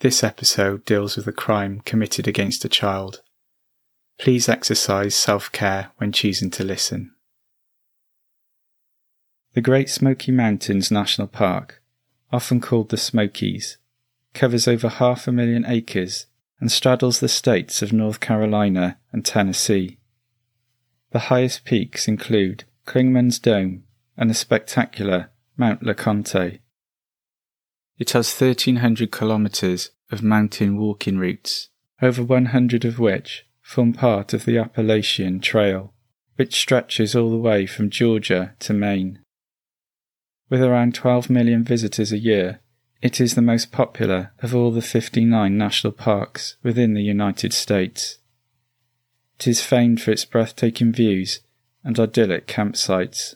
This episode deals with a crime committed against a child. Please exercise self care when choosing to listen. The Great Smoky Mountains National Park, often called the Smokies, covers over half a million acres and straddles the states of North Carolina and Tennessee. The highest peaks include Clingmans Dome and the spectacular Mount LeConte. It has 1,300 kilometres of mountain walking routes, over 100 of which form part of the Appalachian Trail, which stretches all the way from Georgia to Maine. With around 12 million visitors a year, it is the most popular of all the 59 national parks within the United States. It is famed for its breathtaking views and idyllic campsites.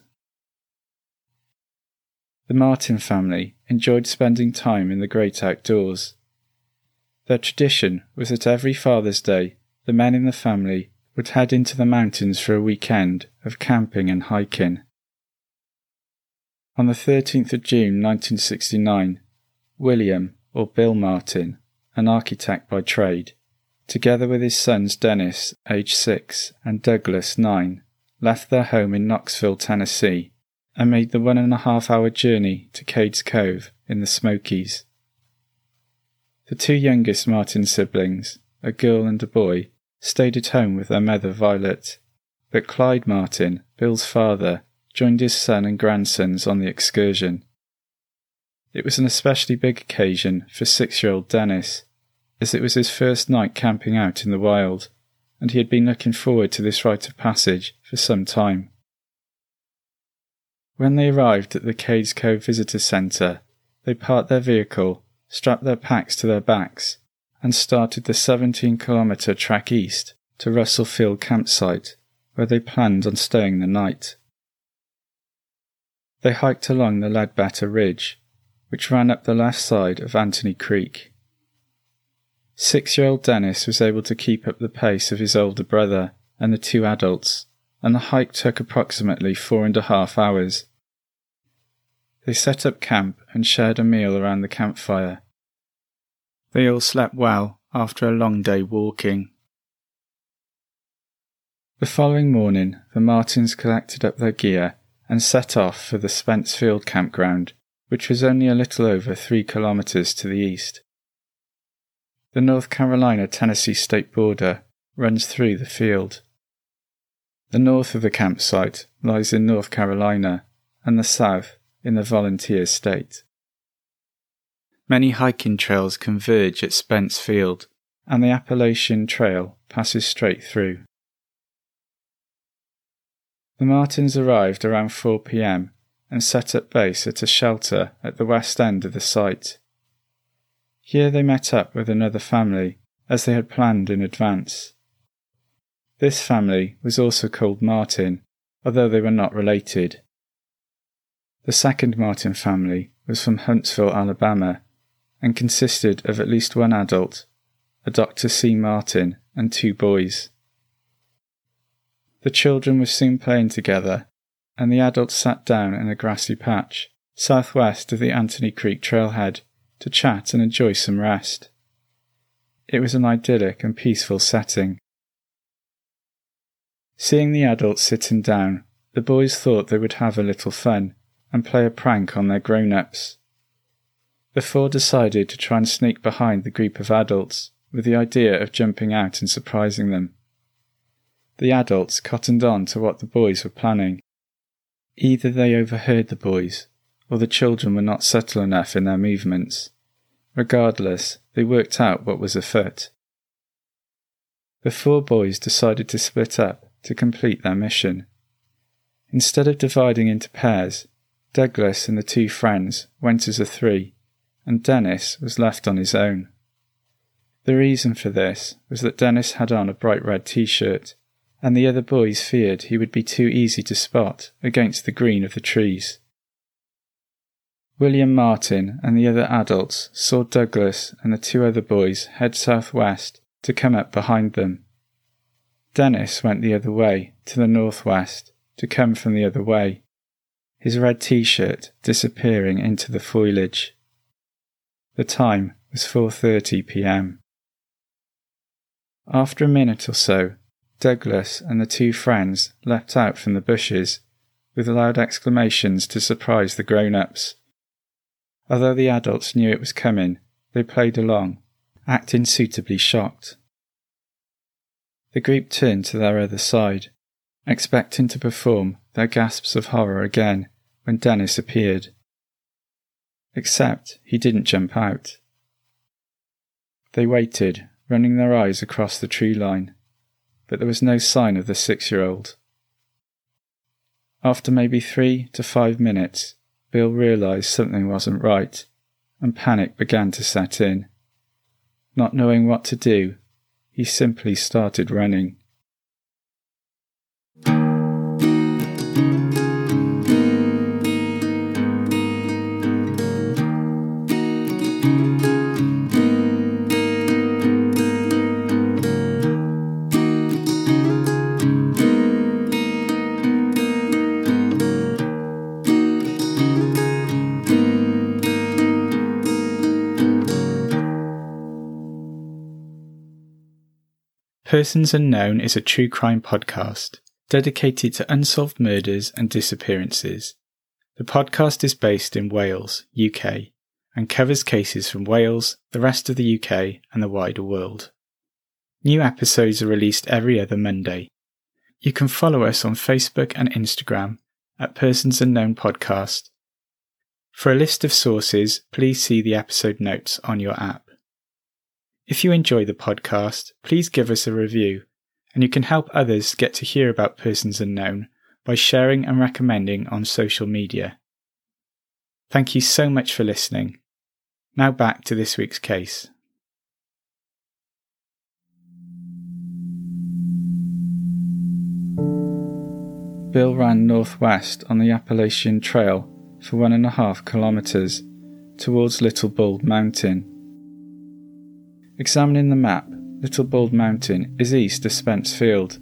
The Martin family enjoyed spending time in the great outdoors. Their tradition was that every Father's Day, the men in the family would head into the mountains for a weekend of camping and hiking. On the 13th of June 1969, William, or Bill Martin, an architect by trade, together with his sons Dennis, aged six, and Douglas, nine, left their home in Knoxville, Tennessee and made the one and a half hour journey to Cades Cove in the Smokies. The two youngest Martin siblings, a girl and a boy, stayed at home with their mother Violet, but Clyde Martin, Bill's father, joined his son and grandsons on the excursion. It was an especially big occasion for six year old Dennis, as it was his first night camping out in the wild, and he had been looking forward to this rite of passage for some time. When they arrived at the Cades Cove Visitor Centre, they parked their vehicle, strapped their packs to their backs, and started the 17 kilometre track east to Russell Field campsite, where they planned on staying the night. They hiked along the Leadbetter Ridge, which ran up the left side of Anthony Creek. Six year old Dennis was able to keep up the pace of his older brother and the two adults and the hike took approximately four and a half hours. They set up camp and shared a meal around the campfire. They all slept well after a long day walking. The following morning, the Martins collected up their gear and set off for the Spence Field campground, which was only a little over three kilometres to the east. The North Carolina Tennessee state border runs through the field. The north of the campsite lies in North Carolina, and the south in the Volunteer State. Many hiking trails converge at Spence Field, and the Appalachian Trail passes straight through. The Martins arrived around 4 pm and set up base at a shelter at the west end of the site. Here they met up with another family, as they had planned in advance. This family was also called Martin, although they were not related. The second Martin family was from Huntsville, Alabama, and consisted of at least one adult, a Dr. C. Martin, and two boys. The children were soon playing together, and the adults sat down in a grassy patch southwest of the Anthony Creek trailhead to chat and enjoy some rest. It was an idyllic and peaceful setting. Seeing the adults sitting down, the boys thought they would have a little fun and play a prank on their grown ups. The four decided to try and sneak behind the group of adults with the idea of jumping out and surprising them. The adults cottoned on to what the boys were planning. Either they overheard the boys, or the children were not subtle enough in their movements. Regardless, they worked out what was afoot. The four boys decided to split up to complete their mission. Instead of dividing into pairs, Douglas and the two friends went as a three, and Dennis was left on his own. The reason for this was that Dennis had on a bright red t shirt, and the other boys feared he would be too easy to spot against the green of the trees. William Martin and the other adults saw Douglas and the two other boys head southwest to come up behind them. Dennis went the other way, to the northwest, to come from the other way, his red t shirt disappearing into the foliage. The time was 4:30 p.m. After a minute or so, Douglas and the two friends leapt out from the bushes with loud exclamations to surprise the grown-ups. Although the adults knew it was coming, they played along, acting suitably shocked. The group turned to their other side, expecting to perform their gasps of horror again when Dennis appeared. Except he didn't jump out. They waited, running their eyes across the tree line, but there was no sign of the six year old. After maybe three to five minutes, Bill realized something wasn't right, and panic began to set in. Not knowing what to do, he simply started running. Persons Unknown is a true crime podcast dedicated to unsolved murders and disappearances. The podcast is based in Wales, UK, and covers cases from Wales, the rest of the UK, and the wider world. New episodes are released every other Monday. You can follow us on Facebook and Instagram at Persons Unknown Podcast. For a list of sources, please see the episode notes on your app. If you enjoy the podcast, please give us a review, and you can help others get to hear about Persons Unknown by sharing and recommending on social media. Thank you so much for listening. Now back to this week's case. Bill ran northwest on the Appalachian Trail for one and a half kilometres towards Little Bald Mountain Examining the map, Little Bald Mountain is east of Spence Field,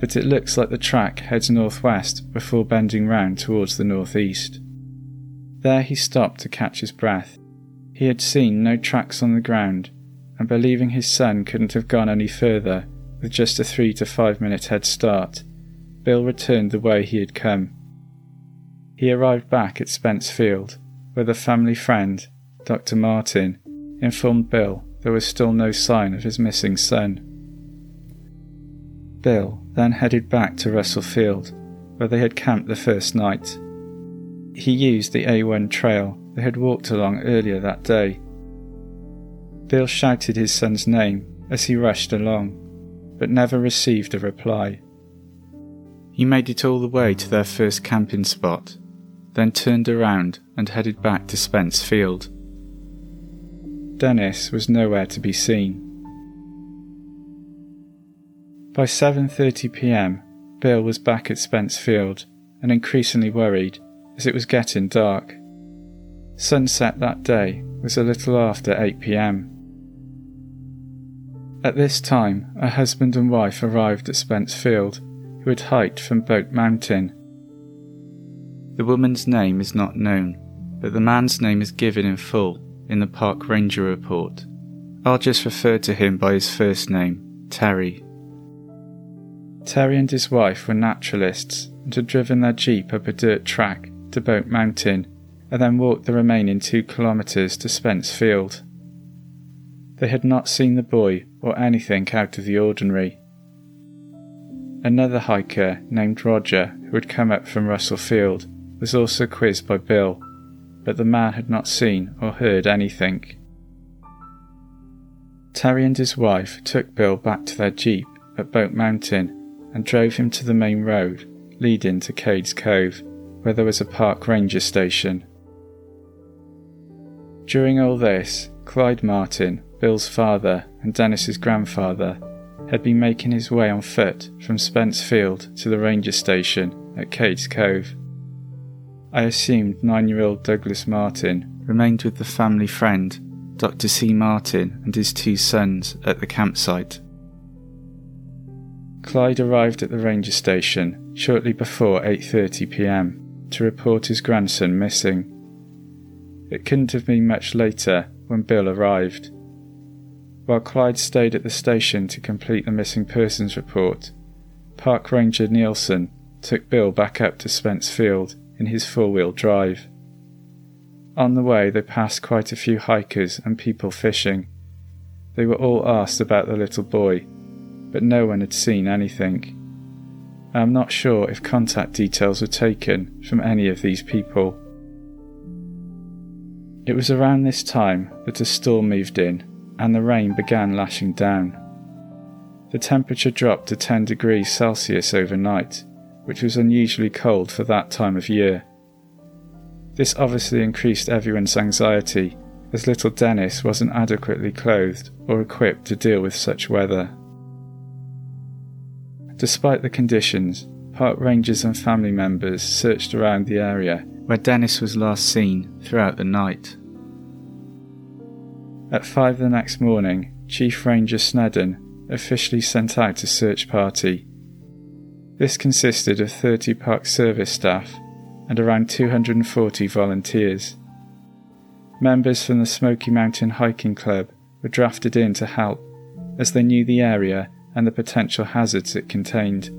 but it looks like the track heads northwest before bending round towards the northeast. There he stopped to catch his breath. He had seen no tracks on the ground, and believing his son couldn't have gone any further with just a three to five minute head start, Bill returned the way he had come. He arrived back at Spence Field, where the family friend, Dr. Martin, informed Bill there was still no sign of his missing son. Bill then headed back to Russell Field, where they had camped the first night. He used the A1 trail they had walked along earlier that day. Bill shouted his son's name as he rushed along, but never received a reply. He made it all the way to their first camping spot, then turned around and headed back to Spence Field. Dennis was nowhere to be seen. By 7:30 p.m., Bill was back at Spence Field and increasingly worried as it was getting dark. Sunset that day was a little after 8 p.m. At this time, a husband and wife arrived at Spence Field who had hiked from Bote Mountain. The woman's name is not known, but the man's name is given in full in the park ranger report. I'll just refer to him by his first name, Terry. Terry and his wife were naturalists and had driven their jeep up a dirt track to Bote Mountain and then walked the remaining two kilometres to Spence Field. They had not seen the boy or anything out of the ordinary. Another hiker named Roger, who had come up from Russell Field, was also quizzed by Bill but the man had not seen or heard anything. Terry and his wife took Bill back to their jeep at Bote Mountain and drove him to the main road leading to Cades Cove, where there was a park ranger station. During all this, Clyde Martin, Bill's father and Dennis's grandfather, had been making his way on foot from Spence Field to the ranger station at Cades Cove. I assumed nine year old Douglas Martin remained with the family friend, Dr. C. Martin, and his two sons at the campsite. Clyde arrived at the ranger station shortly before 8:30 p.m. to report his grandson missing. It couldn't have been much later when Bill arrived. While Clyde stayed at the station to complete the missing persons report, Park Ranger Nielsen took Bill back up to Spence Field in his four wheel drive. On the way, they passed quite a few hikers and people fishing. They were all asked about the little boy, but no one had seen anything. I am not sure if contact details were taken from any of these people. It was around this time that a storm moved in and the rain began lashing down. The temperature dropped to 10 degrees Celsius overnight, which was unusually cold for that time of year. This obviously increased everyone's anxiety, as little Dennis wasn't adequately clothed or equipped to deal with such weather. Despite the conditions, park rangers and family members searched around the area where Dennis was last seen throughout the night. At five the next morning, Chief Ranger Snedden officially sent out a search party. This consisted of 30 park service staff and around 240 volunteers. Members from the Smoky Mountain Hiking Club were drafted in to help, as they knew the area and the potential hazards it contained.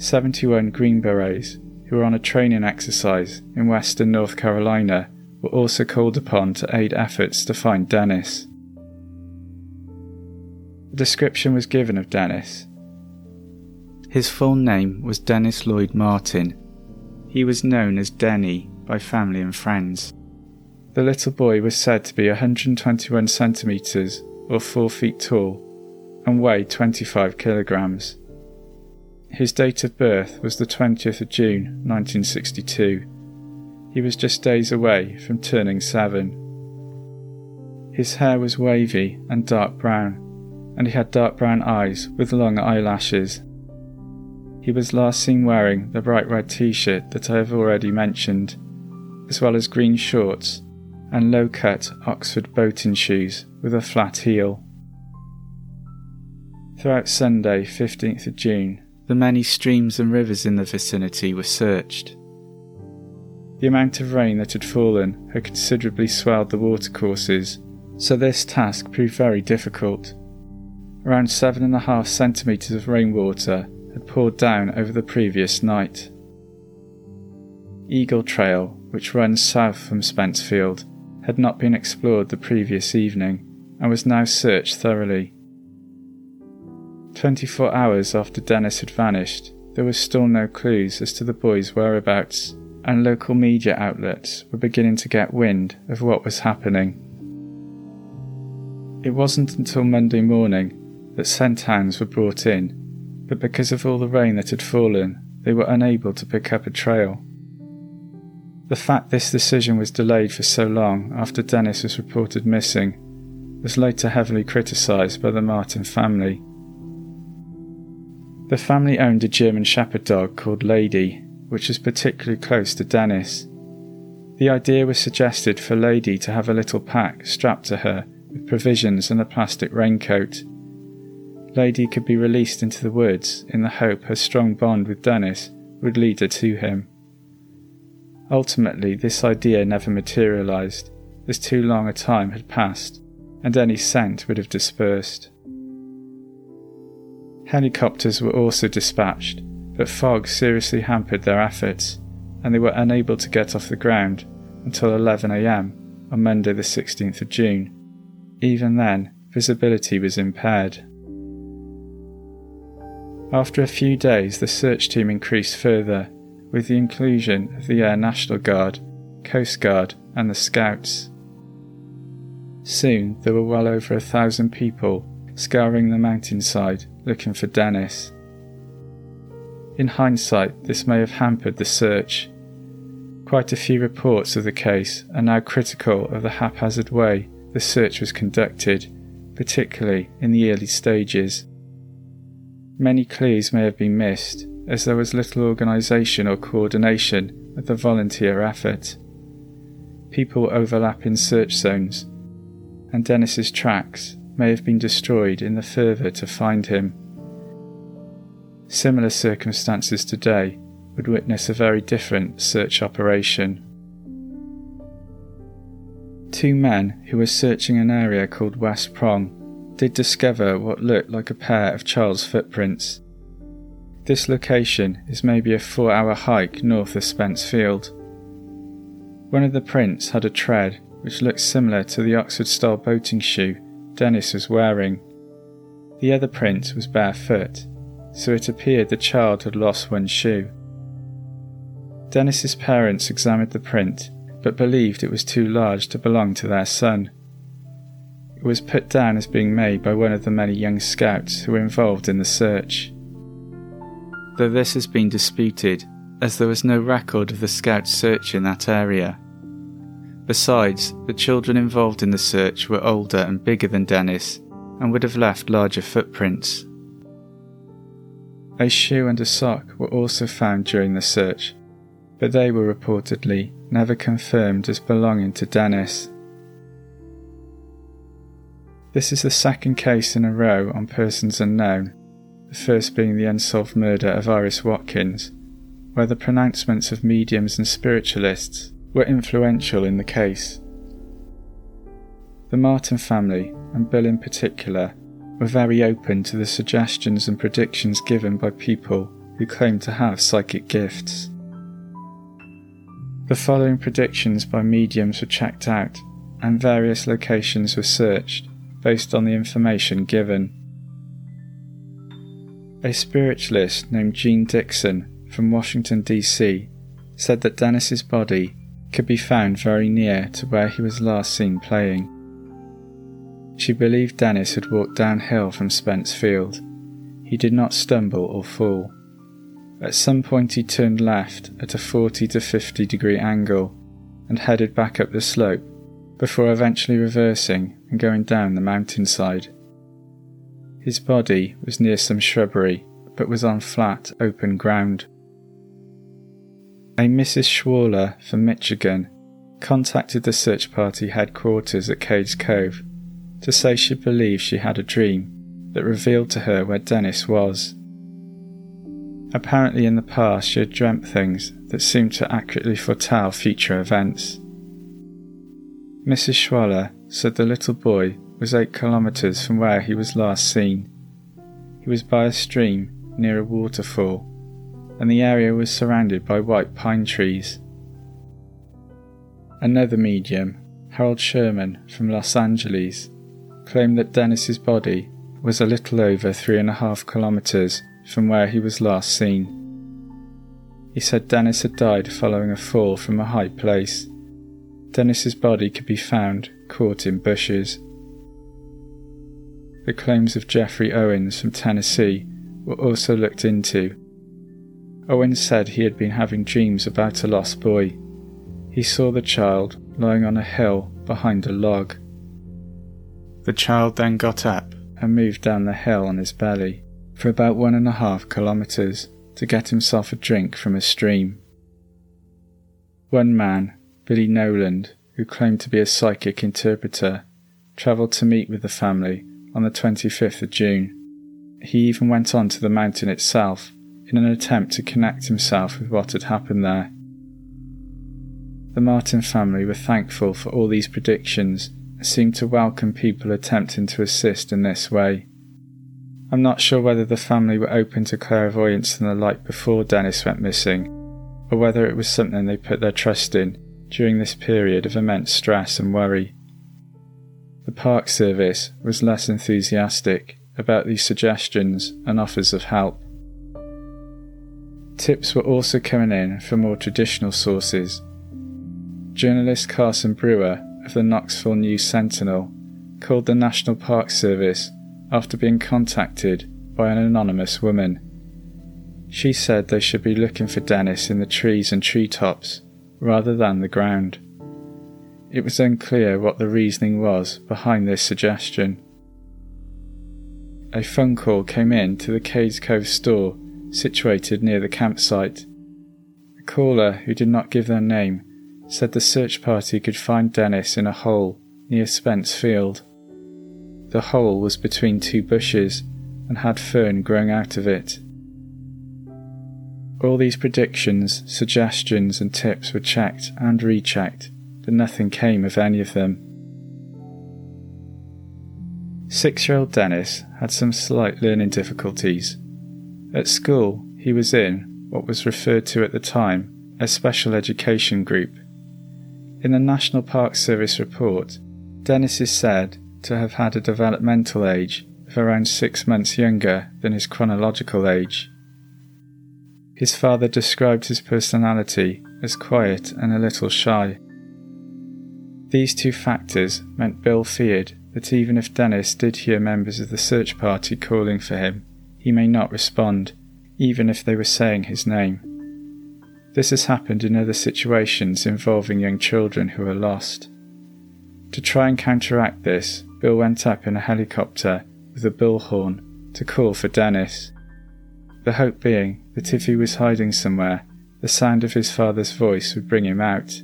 71 Green Berets, who were on a training exercise in western North Carolina, were also called upon to aid efforts to find Dennis. A description was given of Dennis. His full name was Dennis Lloyd Martin. He was known as Denny by family and friends. The little boy was said to be 121 centimetres or 4 feet tall and weighed 25 kilograms. His date of birth was the 20th of June 1962. He was just days away from turning seven. His hair was wavy and dark brown, and he had dark brown eyes with long eyelashes. He was last seen wearing the bright red t shirt that I have already mentioned, as well as green shorts and low cut Oxford boating shoes with a flat heel. Throughout Sunday, 15th of June, the many streams and rivers in the vicinity were searched. The amount of rain that had fallen had considerably swelled the watercourses, so this task proved very difficult. Around seven and a half centimetres of rainwater had poured down over the previous night. Eagle Trail, which runs south from Spence Field, had not been explored the previous evening and was now searched thoroughly. 24 hours after Dennis had vanished, there were still no clues as to the boy's whereabouts, and local media outlets were beginning to get wind of what was happening. It wasn't until Monday morning that scent hounds were brought in, but because of all the rain that had fallen, they were unable to pick up a trail. The fact this decision was delayed for so long after Dennis was reported missing was later heavily criticised by the Martin family the family owned a German Shepherd dog called Lady, which was particularly close to Dennis. The idea was suggested for Lady to have a little pack strapped to her with provisions and a plastic raincoat. Lady could be released into the woods in the hope her strong bond with Dennis would lead her to him. Ultimately, this idea never materialised, as too long a time had passed and any scent would have dispersed. Helicopters were also dispatched, but fog seriously hampered their efforts, and they were unable to get off the ground until 11am on Monday, the 16th of June. Even then, visibility was impaired. After a few days, the search team increased further with the inclusion of the Air National Guard, Coast Guard, and the Scouts. Soon there were well over a thousand people scouring the mountainside looking for Dennis. In hindsight, this may have hampered the search. Quite a few reports of the case are now critical of the haphazard way the search was conducted, particularly in the early stages. Many clues may have been missed, as there was little organisation or coordination of the volunteer effort. People overlap in search zones, and Dennis's tracks may have been destroyed in the fervour to find him. Similar circumstances today would witness a very different search operation. Two men who were searching an area called West Prong did discover what looked like a pair of child's footprints. This location is maybe a four hour hike north of Spence Field. One of the prints had a tread which looked similar to the Oxford style boating shoe Dennis was wearing. The other print was barefoot, so it appeared the child had lost one shoe. Dennis's parents examined the print but believed it was too large to belong to their son. It was put down as being made by one of the many young scouts who were involved in the search. Though this has been disputed, as there was no record of the scouts' search in that area. Besides, the children involved in the search were older and bigger than Dennis and would have left larger footprints. A shoe and a sock were also found during the search, but they were reportedly never confirmed as belonging to Dennis. This is the second case in a row on persons unknown, the first being the unsolved murder of Iris Watkins, where the pronouncements of mediums and spiritualists were influential in the case. The Martin family, and Bill in particular, were very open to the suggestions and predictions given by people who claimed to have psychic gifts. The following predictions by mediums were checked out, and various locations were searched based on the information given. A spiritualist named Jeane Dixon from Washington, D.C., said that Dennis's body could be found very near to where he was last seen playing. She believed Dennis had walked downhill from Spence Field. He did not stumble or fall. At some point, he turned left at a 40 to 50 degree angle and headed back up the slope before eventually reversing and going down the mountainside. His body was near some shrubbery but was on flat, open ground. A Mrs. Schwaller from Michigan contacted the search party headquarters at Cades Cove to say she believed she had a dream that revealed to her where Dennis was. Apparently, in the past, she had dreamt things that seemed to accurately foretell future events. Mrs. Schwaller said the little boy was eight kilometres from where he was last seen. He was by a stream near a waterfall, and the area was surrounded by white pine trees. Another medium, Harold Sherman from Los Angeles, claimed that Dennis's body was a little over three and a half kilometres from where he was last seen. He said Dennis had died following a fall from a high place. Dennis's body could be found caught in bushes. The claims of Jeffrey Owens from Tennessee were also looked into. Owens said he had been having dreams about a lost boy. He saw the child lying on a hill behind a log. The child then got up and moved down the hill on his belly for about one and a half kilometres to get himself a drink from a stream. One man, Billy Noland, who claimed to be a psychic interpreter, travelled to meet with the family on the 25th of June. He even went on to the mountain itself in an attempt to connect himself with what had happened there. The Martin family were thankful for all these predictions and seemed to welcome people attempting to assist in this way. I'm not sure whether the family were open to clairvoyance and the like before Dennis went missing, or whether it was something they put their trust in during this period of immense stress and worry. The Park Service was less enthusiastic about these suggestions and offers of help. Tips were also coming in from more traditional sources. Journalist Carson Brewer of the Knoxville News Sentinel called the National Park Service after being contacted by an anonymous woman. She said they should be looking for Dennis in the trees and treetops rather than the ground. It was unclear what the reasoning was behind this suggestion. A phone call came in to the Cades Cove store situated near the campsite. The caller who did not give their name said the search party could find Dennis in a hole near Spence Field. The hole was between two bushes and had fern growing out of it. All these predictions, suggestions, and tips were checked and rechecked, but nothing came of any of them. Six year old Dennis had some slight learning difficulties. At school, he was in what was referred to at the time as Special Education Group. In the National Park Service report, Dennis is said to have had a developmental age of around six months younger than his chronological age. His father described his personality as quiet and a little shy. These two factors meant Bill feared that even if Dennis did hear members of the search party calling for him, he may not respond, even if they were saying his name. This has happened in other situations involving young children who are lost. To try and counteract this, Bill went up in a helicopter with a bullhorn to call for Dennis. The hope being that if he was hiding somewhere, the sound of his father's voice would bring him out.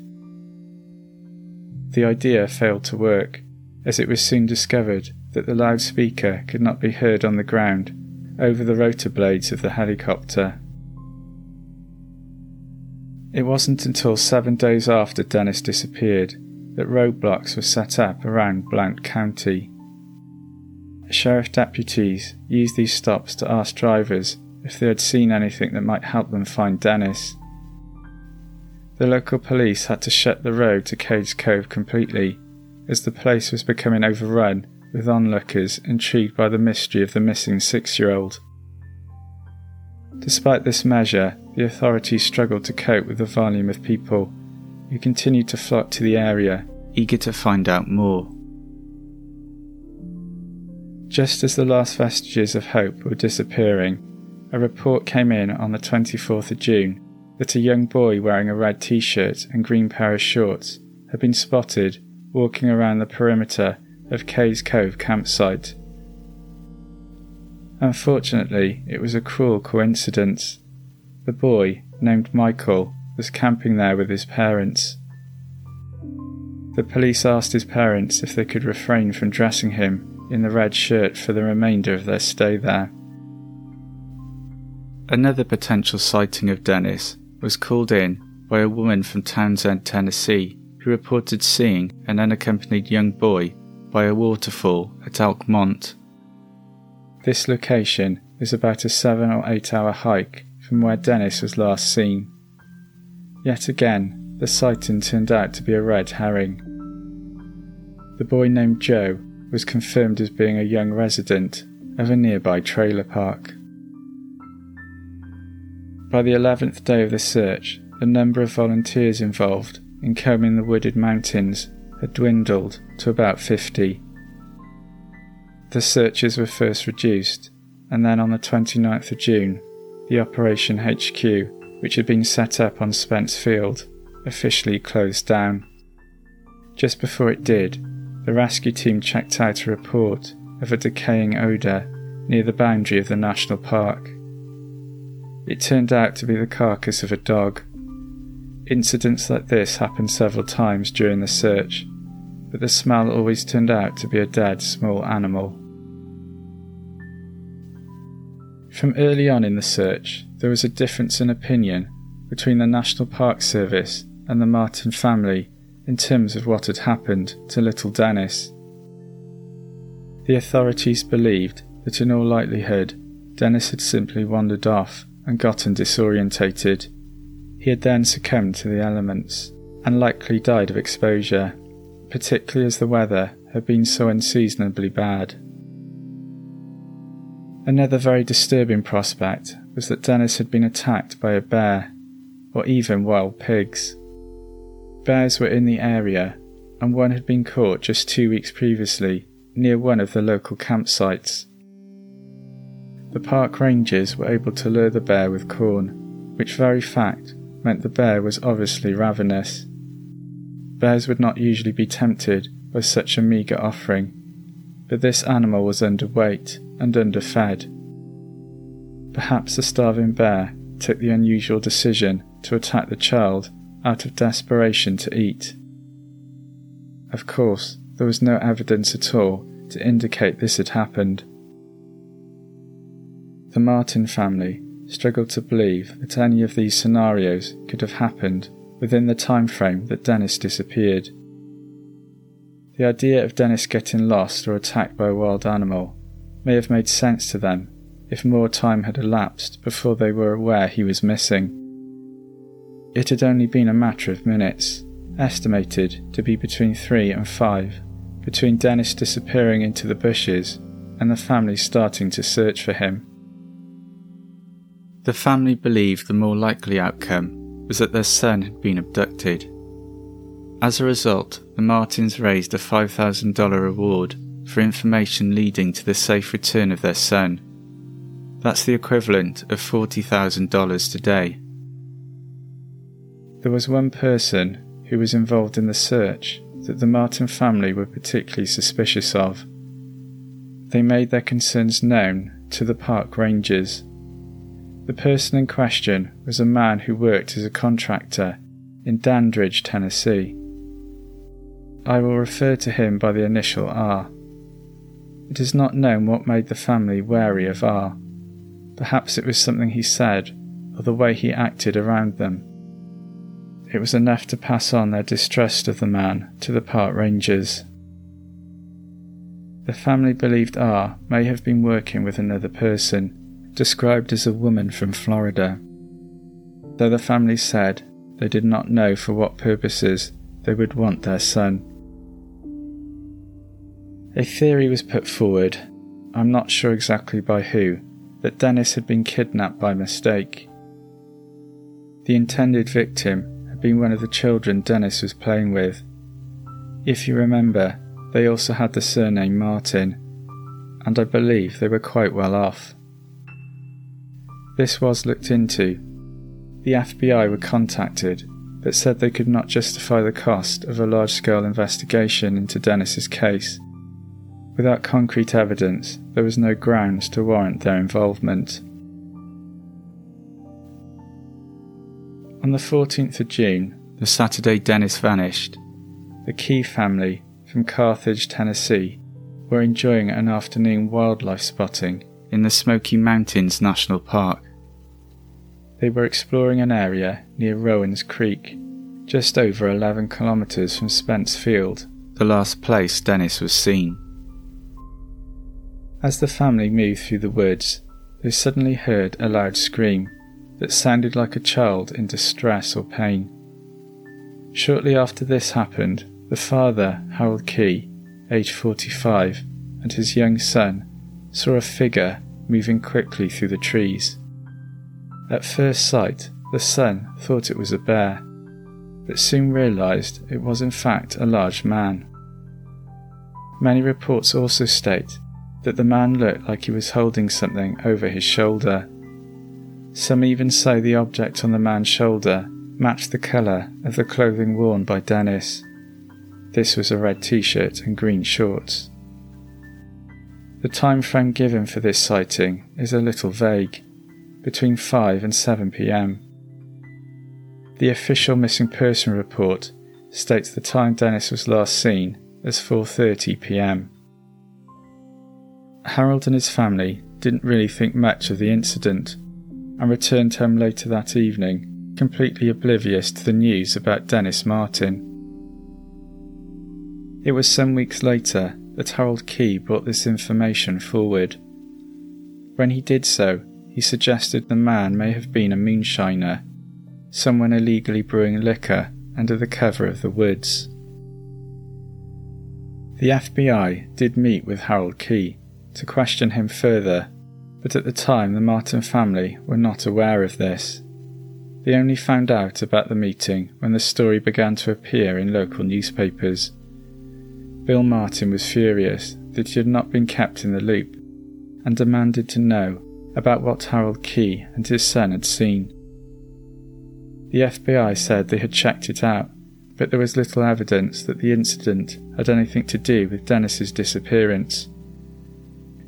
The idea failed to work, as it was soon discovered that the loudspeaker could not be heard on the ground over the rotor blades of the helicopter. It wasn't until seven days after Dennis disappeared that roadblocks were set up around Blount County. Sheriff deputies used these stops to ask drivers if they had seen anything that might help them find Dennis. The local police had to shut the road to Cades Cove completely, as the place was becoming overrun with onlookers intrigued by the mystery of the missing six year old. Despite this measure, the authorities struggled to cope with the volume of people who continued to flock to the area, eager to find out more. Just as the last vestiges of hope were disappearing, a report came in on the 24th of June that a young boy wearing a red t shirt and green pair of shorts had been spotted walking around the perimeter of Cades Cove campsite. Unfortunately, it was a cruel coincidence. The boy, named Michael, was camping there with his parents. The police asked his parents if they could refrain from dressing him in the red shirt for the remainder of their stay there. Another potential sighting of Dennis was called in by a woman from Townsend, Tennessee, who reported seeing an unaccompanied young boy by a waterfall at Elkmont. This location is about a seven or eight hour hike from where Dennis was last seen. Yet again, the sighting turned out to be a red herring. The boy named Joe was confirmed as being a young resident of a nearby trailer park. By the 11th day of the search, the number of volunteers involved in combing the wooded mountains had dwindled to about 50. The searches were first reduced, and then on the 29th of June, the Operation HQ which had been set up on Spence Field, officially closed down. Just before it did, the rescue team checked out a report of a decaying odour near the boundary of the national park. It turned out to be the carcass of a dog. Incidents like this happened several times during the search, but the smell always turned out to be a dead small animal. From early on in the search, there was a difference in opinion between the National Park Service and the Martin family in terms of what had happened to little Dennis. The authorities believed that in all likelihood Dennis had simply wandered off and gotten disorientated. He had then succumbed to the elements and likely died of exposure, particularly as the weather had been so unseasonably bad. Another very disturbing prospect was that Dennis had been attacked by a bear, or even wild pigs. Bears were in the area, and one had been caught just two weeks previously near one of the local campsites. The park rangers were able to lure the bear with corn, which very fact meant the bear was obviously ravenous. Bears would not usually be tempted by such a meagre offering, but this animal was underweight and underfed. Perhaps the starving bear took the unusual decision to attack the child out of desperation to eat. Of course, there was no evidence at all to indicate this had happened. The Martin family struggled to believe that any of these scenarios could have happened within the time frame that Dennis disappeared. The idea of Dennis getting lost or attacked by a wild animal may have made sense to them if more time had elapsed before they were aware he was missing. It had only been a matter of minutes, estimated to be between three and five, between Dennis disappearing into the bushes and the family starting to search for him. The family believed the more likely outcome was that their son had been abducted. As a result, the Martins raised a $5,000 reward for information leading to the safe return of their son. That's the equivalent of $40,000 today. There was one person who was involved in the search that the Martin family were particularly suspicious of. They made their concerns known to the park rangers. The person in question was a man who worked as a contractor in Dandridge, Tennessee. I will refer to him by the initial R. It is not known what made the family wary of R. Perhaps it was something he said or the way he acted around them. It was enough to pass on their distrust of the man to the park rangers. The family believed R may have been working with another person, described as a woman from Florida. Though the family said they did not know for what purposes they would want their son. A theory was put forward, I'm not sure exactly by who, that Dennis had been kidnapped by mistake. The intended victim had been one of the children Dennis was playing with. If you remember, they also had the surname Martin, and I believe they were quite well off. This was looked into. The FBI were contacted, but said they could not justify the cost of a large scale investigation into Dennis's case. Without concrete evidence, there was no grounds to warrant their involvement. On the 14th of June, the Saturday Dennis vanished. The Key family from Carthage, Tennessee, were enjoying an afternoon wildlife spotting in the Smoky Mountains National Park. They were exploring an area near Rowans Creek, just over 11 kilometres from Spence Field, the last place Dennis was seen. As the family moved through the woods, they suddenly heard a loud scream that sounded like a child in distress or pain. Shortly after this happened, the father, Harold Key, aged 45, and his young son saw a figure moving quickly through the trees. At first sight, the son thought it was a bear, but soon realized it was in fact a large man. Many reports also state that the man looked like he was holding something over his shoulder some even say the object on the man's shoulder matched the colour of the clothing worn by Dennis. This was a red t shirt and green shorts. The time frame given for this sighting is a little vague, between 5 and 7 pm. The official missing person report states the time Dennis was last seen as 4:30 p.m. Harold and his family didn't really think much of the incident and returned home later that evening, completely oblivious to the news about Dennis Martin. It was some weeks later that Harold Key brought this information forward. When he did so, he suggested the man may have been a moonshiner, someone illegally brewing liquor under the cover of the woods. The FBI did meet with Harold Key to question him further but at the time the Martin family were not aware of this. They only found out about the meeting when the story began to appear in local newspapers. Bill Martin was furious that he had not been kept in the loop and demanded to know about what Harold Key and his son had seen. The FBI said they had checked it out, but there was little evidence that the incident had anything to do with Dennis's disappearance.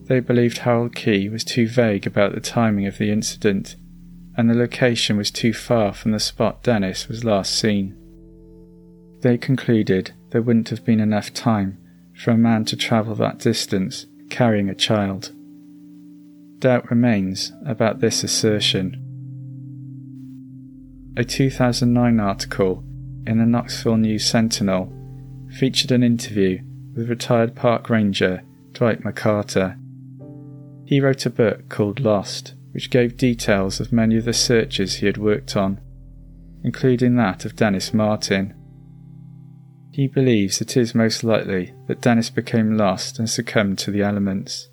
They believed Harold Key was too vague about the timing of the incident, and the location was too far from the spot Dennis was last seen. They concluded there wouldn't have been enough time for a man to travel that distance carrying a child. Doubt remains about this assertion. A 2009 article in the Knoxville News Sentinel featured an interview with retired park ranger Dwight McCarter. He wrote a book called Lost, which gave details of many of the searches he had worked on, including that of Dennis Martin. He believes it is most likely that Dennis became lost and succumbed to the elements.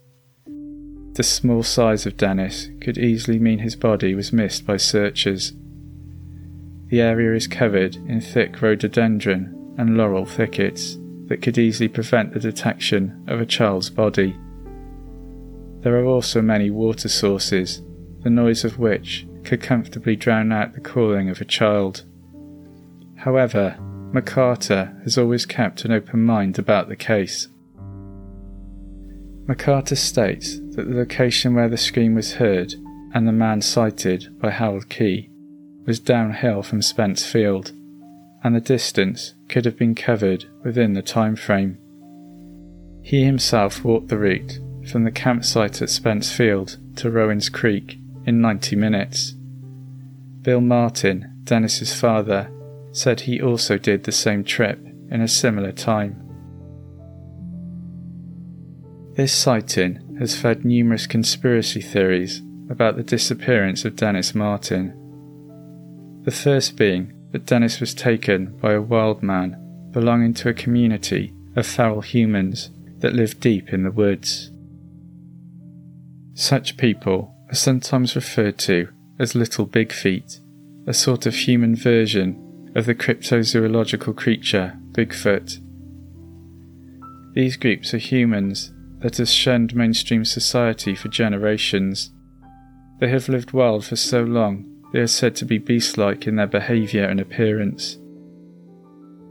The small size of Dennis could easily mean his body was missed by searchers. The area is covered in thick rhododendron and laurel thickets that could easily prevent the detection of a child's body. There are also many water sources, the noise of which could comfortably drown out the calling of a child. However, McCarter has always kept an open mind about the case. McCarter states that the location where the scream was heard and the man cited by Harold Key was downhill from Spence Field, and the distance could have been covered within the time frame. He himself walked the route from the campsite at Spence Field to Rowans Creek in 90 minutes. Bill Martin, Dennis's father, said he also did the same trip in a similar time. This sighting has fed numerous conspiracy theories about the disappearance of Dennis Martin. The first being that Dennis was taken by a wild man belonging to a community of feral humans that live deep in the woods. Such people are sometimes referred to as Little Big Feet, a sort of human version of the cryptozoological creature Bigfoot. These groups are humans that have shunned mainstream society for generations. They have lived wild for so long they are said to be beast like in their behaviour and appearance.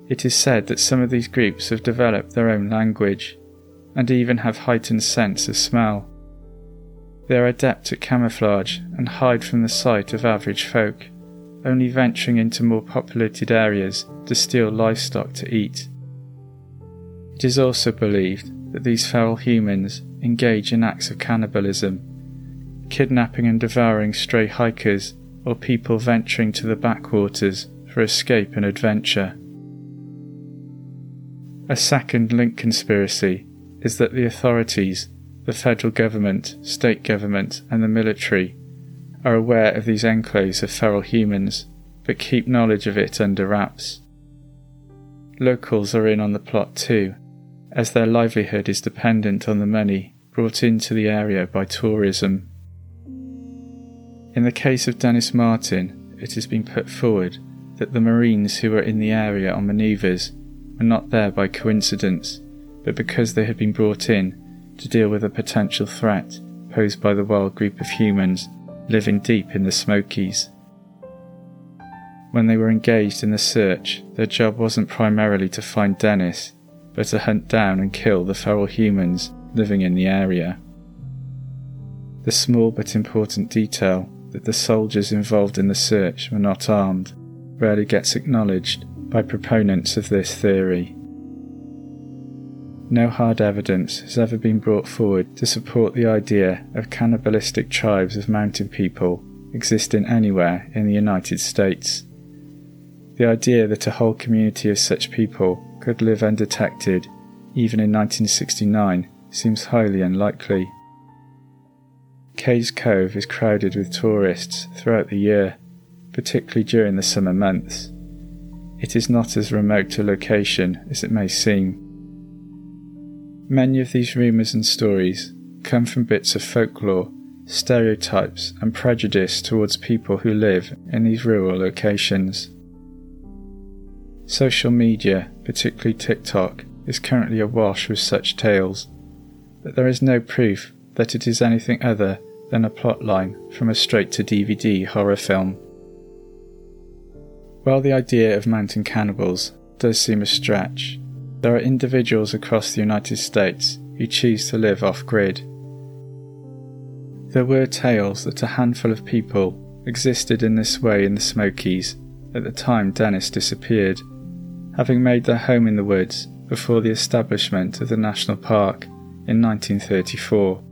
It is said that some of these groups have developed their own language and even have heightened sense of smell. They are adept at camouflage and hide from the sight of average folk only venturing into more populated areas to steal livestock to eat. It is also believed that these feral humans engage in acts of cannibalism, kidnapping and devouring stray hikers or people venturing to the backwaters for escape and adventure. A second link conspiracy is that the authorities, the federal government, state government, and the military are aware of these enclaves of feral humans, but keep knowledge of it under wraps. Locals are in on the plot too, as their livelihood is dependent on the money brought into the area by tourism. In the case of Dennis Martin, it has been put forward that the Marines who were in the area on manoeuvres were not there by coincidence, but because they had been brought in to deal with a potential threat posed by the wild group of humans living deep in the Smokies. When they were engaged in the search, their job wasn't primarily to find Dennis, but to hunt down and kill the feral humans living in the area. The small but important detail that the soldiers involved in the search were not armed rarely gets acknowledged by proponents of this theory. No hard evidence has ever been brought forward to support the idea of cannibalistic tribes of mountain people existing anywhere in the United States. The idea that a whole community of such people could live undetected, even in 1969, seems highly unlikely. Cades Cove is crowded with tourists throughout the year, particularly during the summer months. It is not as remote a location as it may seem. Many of these rumours and stories come from bits of folklore, stereotypes, and prejudice towards people who live in these rural locations. Social media, particularly TikTok, is currently awash with such tales, but there is no proof that it is anything other than a plotline from a straight to DVD horror film. While the idea of mountain cannibals does seem a stretch, there are individuals across the United States who choose to live off grid. There were tales that a handful of people existed in this way in the Smokies at the time Dennis disappeared, having made their home in the woods before the establishment of the national park in 1934.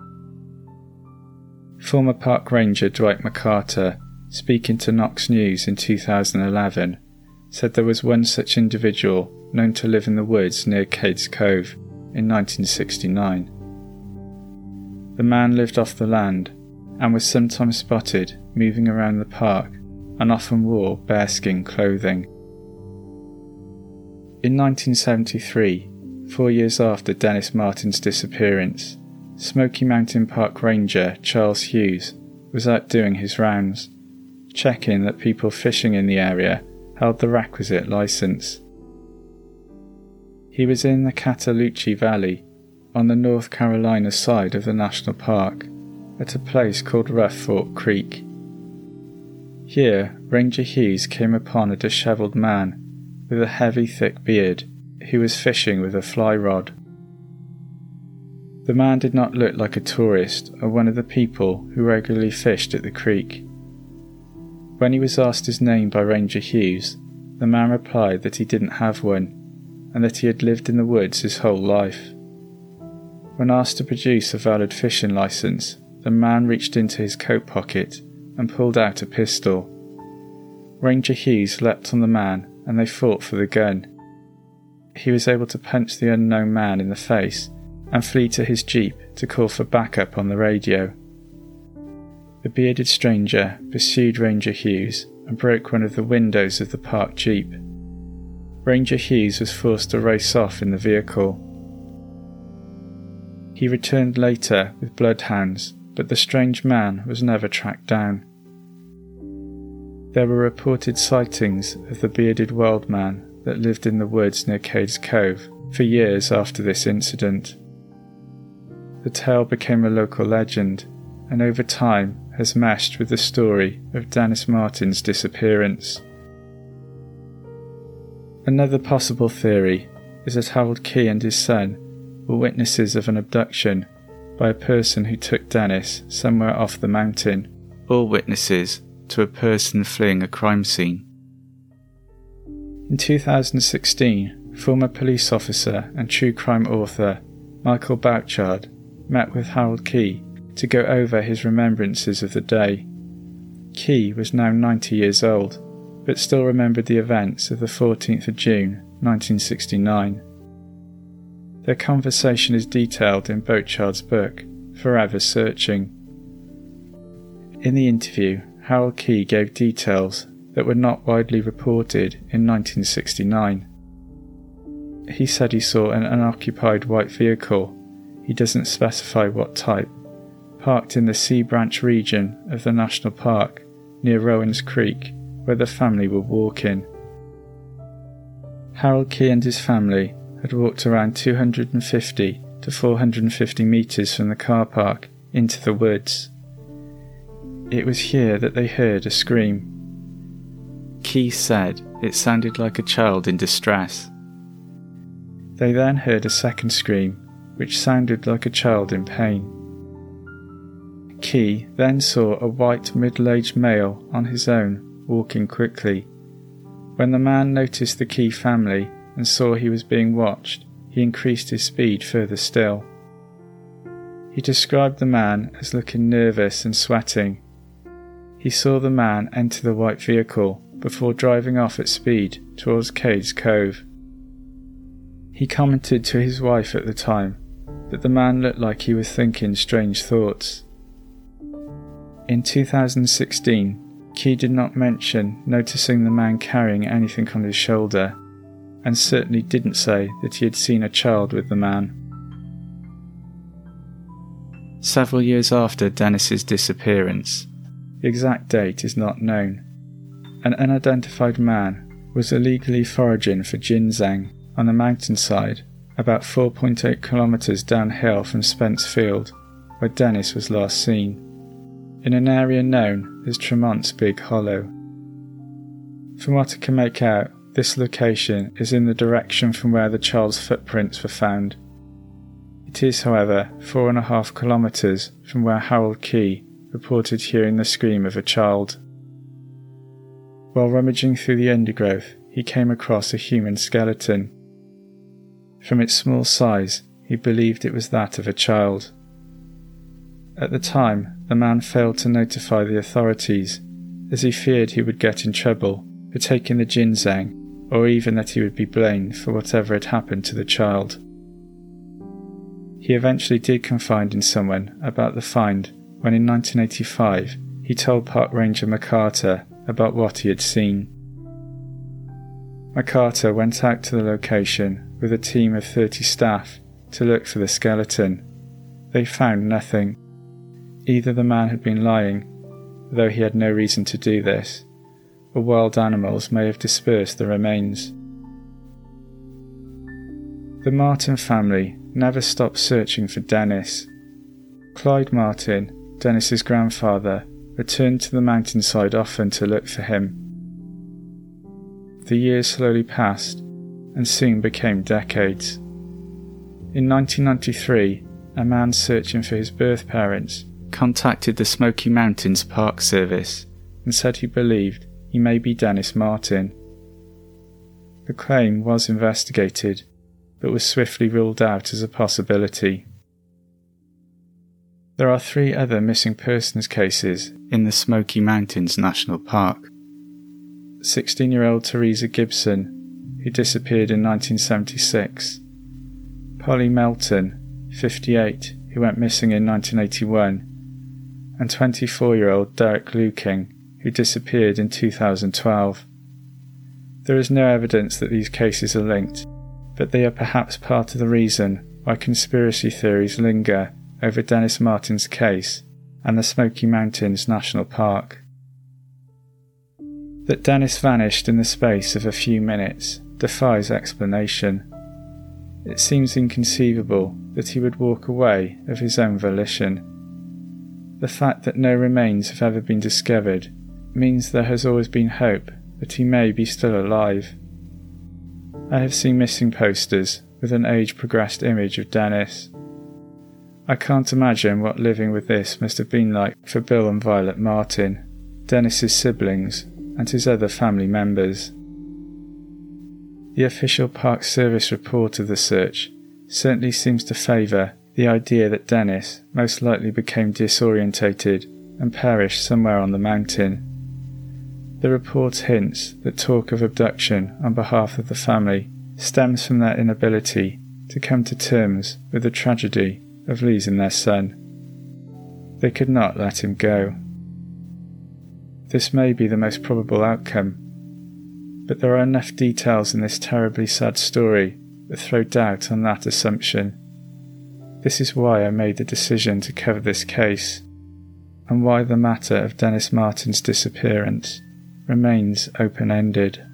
Former park ranger Dwight McCarter, speaking to Knox News in 2011, said there was one such individual known to live in the woods near Cades Cove in 1969. The man lived off the land and was sometimes spotted moving around the park and often wore bearskin clothing. In 1973, four years after Dennis Martin's disappearance, Smoky Mountain Park Ranger Charles Hughes was out doing his rounds, checking that people fishing in the area held the requisite license. He was in the Cataloochee Valley on the North Carolina side of the national park at a place called Rough Fork Creek. Here, Ranger Hughes came upon a dishevelled man with a heavy, thick beard who was fishing with a fly rod. The man did not look like a tourist or one of the people who regularly fished at the creek. When he was asked his name by Ranger Hughes, the man replied that he didn't have one and that he had lived in the woods his whole life. When asked to produce a valid fishing license, the man reached into his coat pocket and pulled out a pistol. Ranger Hughes leapt on the man and they fought for the gun. He was able to punch the unknown man in the face and flee to his jeep to call for backup on the radio. The bearded stranger pursued Ranger Hughes and broke one of the windows of the parked jeep. Ranger Hughes was forced to race off in the vehicle. He returned later with bloodhounds, but the strange man was never tracked down. There were reported sightings of the bearded wild man that lived in the woods near Cades Cove for years after this incident. The tale became a local legend and over time has meshed with the story of Dennis Martin's disappearance. Another possible theory is that Harold Key and his son were witnesses of an abduction by a person who took Dennis somewhere off the mountain, or witnesses to a person fleeing a crime scene. In 2016, former police officer and true crime author Michael Bouchard met with Harold Key to go over his remembrances of the day. Key was now 90 years old, but still remembered the events of the 14th of June 1969. Their conversation is detailed in Bouchard's book, Forever Searching. In the interview, Harold Key gave details that were not widely reported in 1969. He said he saw an unoccupied white vehicle, he doesn't specify what type, parked in the Sea Branch region of the national park near Rowans Creek, where the family were walking. Harold Key and his family had walked around 250 to 450 metres from the car park into the woods. It was here that they heard a scream. Key said it sounded like a child in distress. They then heard a second scream, which sounded like a child in pain. Key then saw a white middle aged male on his own walking quickly. When the man noticed the Key family and saw he was being watched, he increased his speed further still. He described the man as looking nervous and sweating. He saw the man enter the white vehicle before driving off at speed towards Cades Cove. He commented to his wife at the time that the man looked like he was thinking strange thoughts. In 2016, Key did not mention noticing the man carrying anything on his shoulder, and certainly didn't say that he had seen a child with the man. Several years after Dennis's disappearance, the exact date is not known, an unidentified man was illegally foraging for ginseng on a mountainside about 4.8 kilometres downhill from Spence Field, where Dennis was last seen, in an area known as Tremont's Big Hollow. From what I can make out, this location is in the direction from where the child's footprints were found. It is, however, four and a half kilometres from where Harold Key reported hearing the scream of a child. While rummaging through the undergrowth, he came across a human skeleton. From its small size, he believed it was that of a child. At the time, the man failed to notify the authorities, as he feared he would get in trouble for taking the ginseng, or even that he would be blamed for whatever had happened to the child. He eventually did confide in someone about the find when in 1985 he told Park Ranger McCarter about what he had seen. McCarter went out to the location with a team of 30 staff to look for the skeleton. They found nothing. Either the man had been lying, though he had no reason to do this, or wild animals may have dispersed the remains. The Martin family never stopped searching for Dennis. Clyde Martin, Dennis's grandfather, returned to the mountainside often to look for him. The years slowly passed and soon became decades. In 1993, a man searching for his birth parents contacted the Smoky Mountains Park Service and said he believed he may be Dennis Martin. The claim was investigated but was swiftly ruled out as a possibility. There are three other missing persons cases in the Smoky Mountains National Park. 16 year old Teresa Gibson, who disappeared in 1976, Polly Melton, 58, who went missing in 1981, and 24 year old Derek Lueking, who disappeared in 2012. There is no evidence that these cases are linked, but they are perhaps part of the reason why conspiracy theories linger over Dennis Martin's case and the Smoky Mountains National Park. That Dennis vanished in the space of a few minutes defies explanation. It seems inconceivable that he would walk away of his own volition. The fact that no remains have ever been discovered means there has always been hope that he may be still alive. I have seen missing posters with an age progressed image of Dennis. I can't imagine what living with this must have been like for Bill and Violet Martin, Dennis's siblings, and his other family members. The official Park Service report of the search certainly seems to favour the idea that Dennis most likely became disorientated and perished somewhere on the mountain. The report hints that talk of abduction on behalf of the family stems from their inability to come to terms with the tragedy of losing their son. They could not let him go. This may be the most probable outcome, but there are enough details in this terribly sad story that throw doubt on that assumption. This is why I made the decision to cover this case, and why the matter of Dennis Martin's disappearance remains open ended.